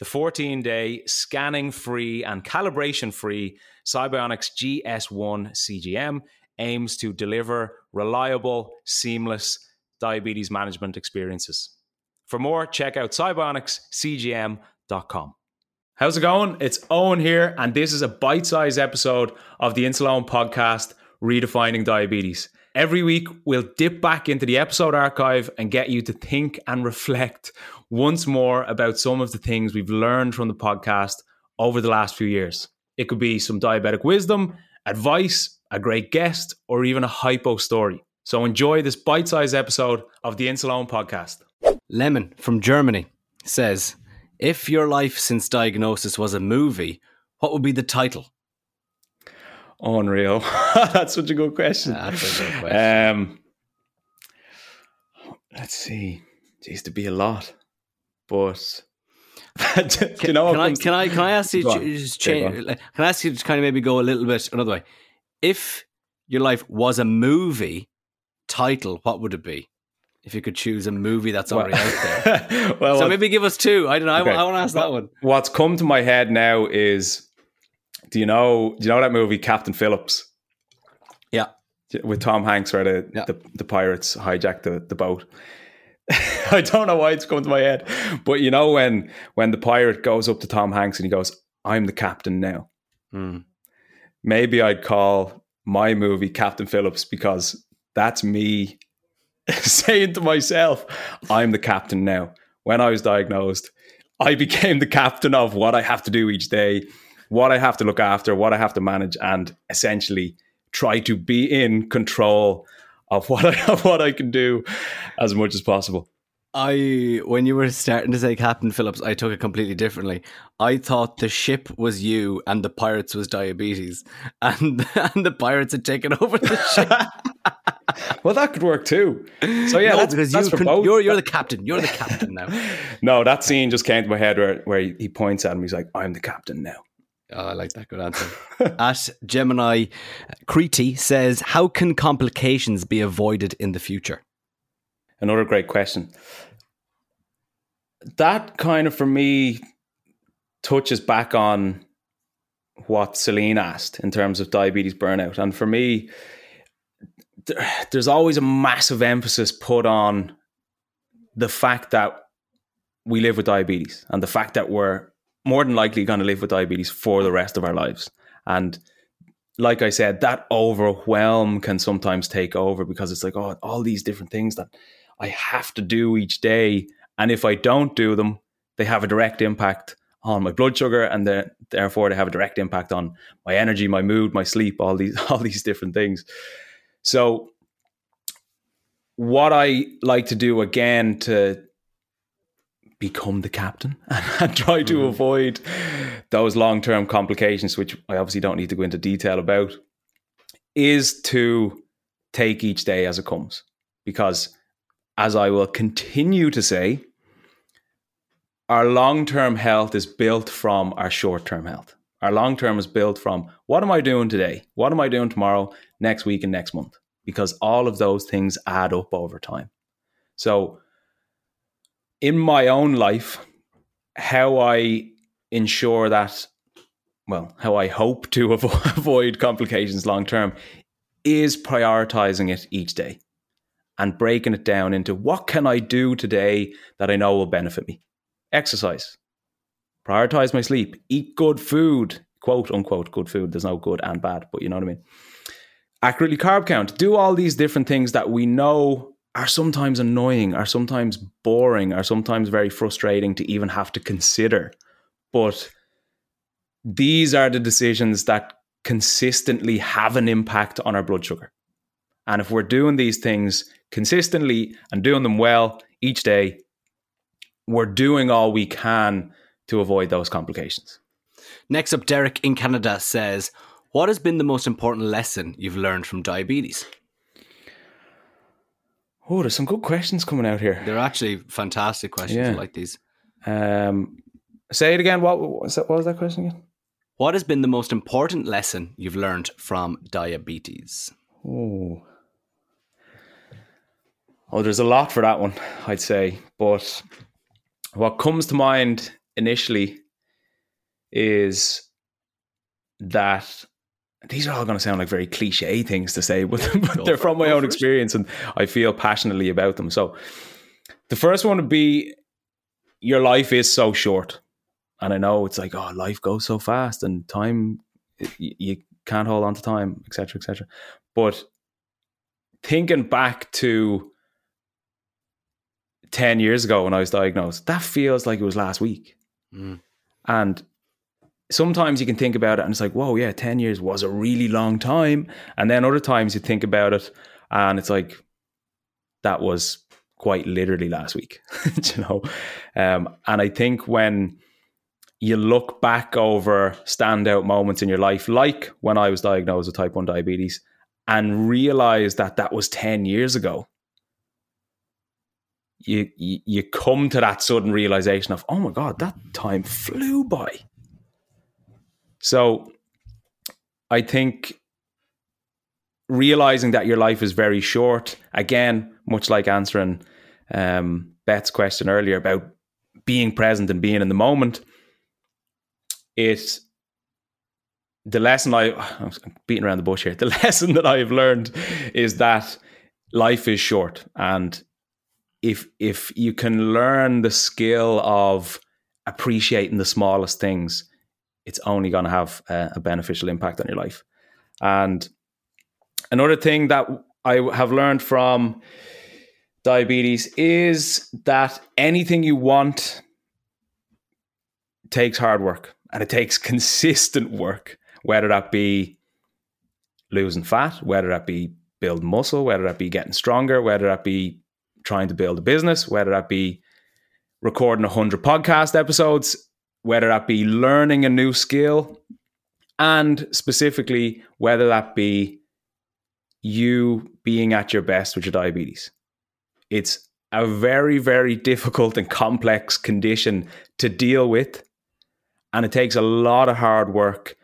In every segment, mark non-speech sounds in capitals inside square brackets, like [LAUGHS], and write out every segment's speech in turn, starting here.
The 14 day scanning free and calibration free Sibionics GS1 CGM aims to deliver reliable, seamless diabetes management experiences. For more, check out sibionicscgm.com. How's it going? It's Owen here, and this is a bite sized episode of the Insuleoin podcast, Redefining Diabetes. Every week, we'll dip back into the episode archive and get you to think and reflect once more about some of the things we've learned from the podcast over the last few years. It could be some diabetic wisdom, advice, a great guest, or even a hypo story. So enjoy this bite sized episode of the Insuleoin podcast. Lemon from Germany says, if your life since diagnosis was a movie, what would be the title? Unreal. [LAUGHS] That's such a good question. That's a good question. Um, let's see. It used to be a lot, but [LAUGHS] can, you know can I, can I can I ask you just change? Can I ask you to kind of maybe go a little bit another way? If your life was a movie title, what would it be? if you could choose a movie that's already well, out there. [LAUGHS] well, so maybe give us two. I don't know. Okay. I, I want to ask that one. What's come to my head now is, do you know? Do you know that movie Captain Phillips? Yeah, with Tom Hanks, where the yeah. the, the, pirates hijack the, the boat. [LAUGHS] I don't know why it's come to my head, but you know when when the pirate goes up to Tom Hanks and he goes, "I'm the captain now." Mm. Maybe I'd call my movie Captain Phillips because that's me [LAUGHS] saying to myself, I'm the captain now. When I was diagnosed, I became the captain of what I have to do each day, what I have to look after, what I have to manage, and essentially try to be in control of what I [LAUGHS] of what I can do as much as possible. I when you were starting to say Captain Phillips, I took it completely differently. I thought the ship was you and the pirates was diabetes, [LAUGHS] and and the pirates had taken over the [LAUGHS] ship. well, that could work too. So yeah, no, that's, because that's you can. You're you're the captain. You're the captain now. no, that scene just came to my head where where he points at him. He's like, "I'm the captain now." Oh, I like that. Good answer. [LAUGHS] At Gemini, Crete says, "How can complications be avoided in the future?" Another great question. That kind of for me touches back on what Celine asked in terms of diabetes burnout, and for me there's always a massive emphasis put on the fact that we live with diabetes and the fact that we're more than likely going to live with diabetes for the rest of our lives. And like I said, that overwhelm can sometimes take over because it's like, oh, all these different things that I have to do each day. And if I don't do them, they have a direct impact on my blood sugar and therefore they have a direct impact on my energy, my mood, my sleep, all these [LAUGHS] all these different things. So, what I like to do again to become the captain [LAUGHS] and, and try to mm-hmm. avoid those long term complications, which I obviously don't need to go into detail about, is to take each day as it comes. Because, as I will continue to say, our long term health is built from our short term health. Our long term is built from what am I doing today? What am I doing tomorrow, next week, and next month? Because all of those things add up over time. So, in my own life, how I ensure that, well, how I hope to [LAUGHS] avoid complications long term is prioritizing it each day and breaking it down into what can I do today that I know will benefit me? Exercise, prioritize my sleep, eat good food, quote unquote good food. There's no good and bad, but you know what I mean. accurately carb count, do all these different things that we know are sometimes annoying, are sometimes boring, are sometimes very frustrating to even have to consider. But these are the decisions that consistently have an impact on our blood sugar. And if we're doing these things consistently and doing them well each day, we're doing all we can to avoid those complications. Next up, Derek in Canada says, What has been the most important lesson you've learned from diabetes? Oh, there's some good questions coming out here. They're actually fantastic questions. Yeah. I like these. Um, say it again. What, what, was that, what was that question again? What has been the most important lesson you've learned from diabetes? Oh. Oh, there's a lot for that one, I'd say. But what comes to mind initially is that these are all going to sound like very cliche things to say, but, [LAUGHS] but they're from my own experience and I feel passionately about them. So the first one would be your life is so short. And I know it's like, oh, life goes so fast and time, you can't hold on to time, etc., etc. But thinking back to 10 years ago when I was diagnosed, that feels like it was last week. Mm. And sometimes you can think about it and it's like, whoa, yeah, 10 years was a really long time. And then other times you think about it and it's like, that was quite literally last week, [LAUGHS] you know? Um, and I think when you look back over standout moments in your life, like when I was diagnosed with type 1 diabetes, and realize that that was 10 years ago, you, you, you come to that sudden realization of, oh my God, that time flew by. So I think realizing that your life is very short, again, much like answering um, Beth's question earlier about being present and being in the moment, it the lesson I [SIGHS] I'm beating around the bush here. [LAUGHS] The lesson that I've learned is that life is short, and if if you can learn the skill of appreciating the smallest things, it's only going to have a, a beneficial impact on your life. And another thing that I have learned from diabetes is that anything you want takes hard work and it takes [LAUGHS] consistent work, whether that be losing fat, whether that be building muscle, whether that be getting stronger, whether that be trying to build a business, whether that be recording 100 podcast episodes, whether that be learning a new skill, and specifically whether that be you being at your best with your diabetes. It's a very, very difficult and complex condition to deal with. And it takes a lot of hard work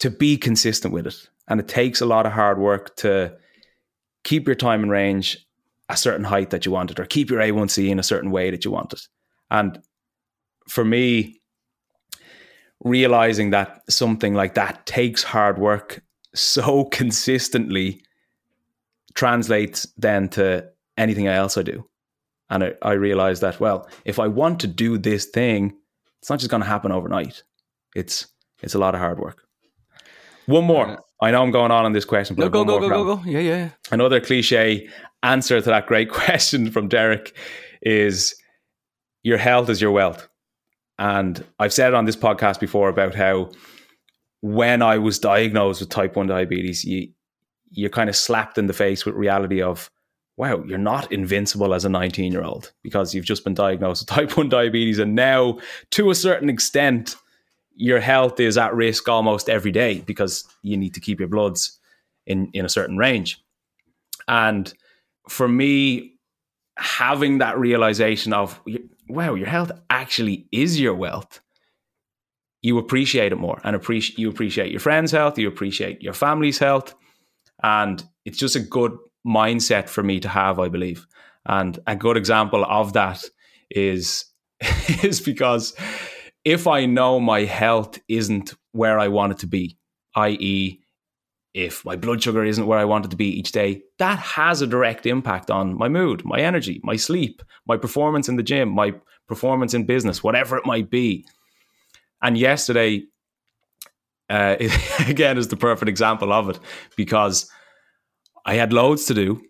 to be consistent with it. And it takes a lot of hard work to keep your time and range a certain height that you wanted or keep your A1C in a certain way that you wanted. And for me, realizing that something like that takes hard work so [LAUGHS] consistently translates then to anything else I do. And I, I realized that, well, if I want to do this thing, it's not just going to happen overnight. It's it's a lot of hard work. One more. I know I'm going on on this question, but no, go, go, go, go, go. Yeah, yeah. Another cliche answer to that great [LAUGHS] question from Derek is your health is your wealth. And I've said on this podcast before about how when I was diagnosed with type 1 diabetes, you you're kind of slapped in the face with reality of, wow, you're not invincible as a 19 year old because you've just been diagnosed with [LAUGHS] type 1 diabetes. And now, to a certain extent, your health is at risk almost every day because you need to keep your bloods in, in a certain range. And for me, having that realization of wow, your health actually is your wealth, you appreciate it more and appreciate you appreciate your friend's health, you appreciate your family's health, and it's just a good mindset for me to have, I believe. And a good example of that is [LAUGHS] is because if I know my health isn't where I want it to be, i.e., if my blood sugar isn't where I want it to be each day, that has a direct impact on my mood, my energy, my sleep, my performance in the gym, my performance in business, whatever it might be. And yesterday, uh, it, [LAUGHS] again, is the perfect example of it because I had loads to do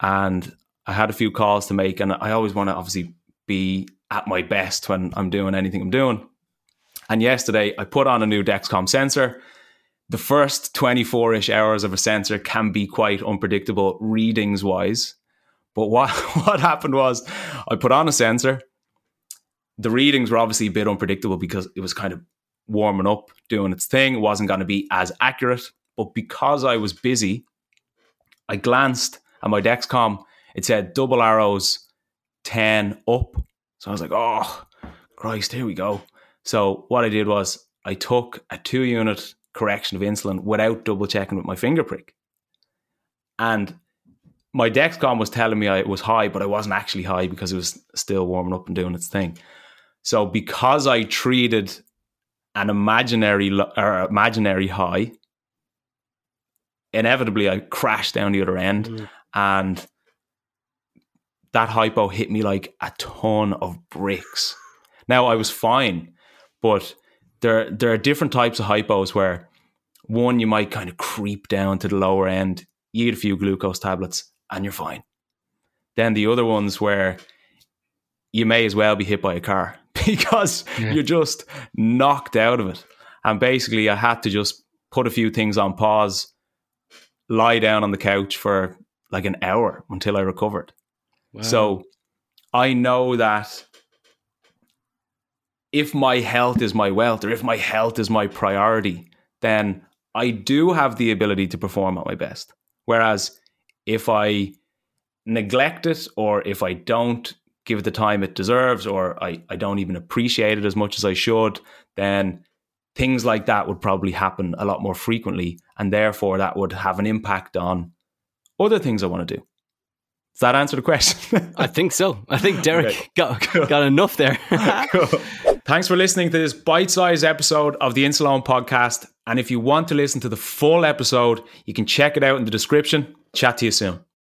and I had a few calls to make. And I always want to obviously be at my best when I'm doing anything I'm doing. And yesterday I put on a new Dexcom sensor. The first 24 ish hours of a sensor can be quite unpredictable readings wise. But what, [LAUGHS] what happened was I put on a sensor. The readings were obviously a bit unpredictable because it was kind of warming up, doing its thing. It wasn't going to be as accurate. But because I was busy, I glanced at my Dexcom. It said double arrows 10 up. So I was like, oh, Christ, here we go. So what I did was I took a two unit correction of insulin without double checking with my finger prick. And my Dexcom was telling me I was high, but I wasn't actually high because it was still warming up and doing its thing. So because I treated an imaginary or imaginary high, inevitably I crashed down the other end, mm. and that hypo hit me like a ton of bricks. Now I was fine, but there there are different types of hypos where one you might kind of creep down to the lower end, eat a few glucose tablets, and you're fine. Then the other ones where you may as well be hit by a car [LAUGHS] because yeah. you're just knocked out of it. And basically, I had to just put a few things on pause, lie down on the couch for like an hour until I recovered. Wow. So I know that if my health is my wealth or if my health is my priority, then I do have the ability to perform at my best. Whereas if I neglect it or if I don't give it the time it deserves or I, I don't even appreciate it as much as I should, then things like that would probably happen a lot more frequently. And therefore, that would have an impact on other things I want to do. Does that answer the question? I think so. I think Derek okay. got, got enough there. [LAUGHS] cool. Thanks for listening to this bite sized episode of the Insuleoin podcast. And if you want to listen to the full episode, you can check it out in the description. Chat to you soon.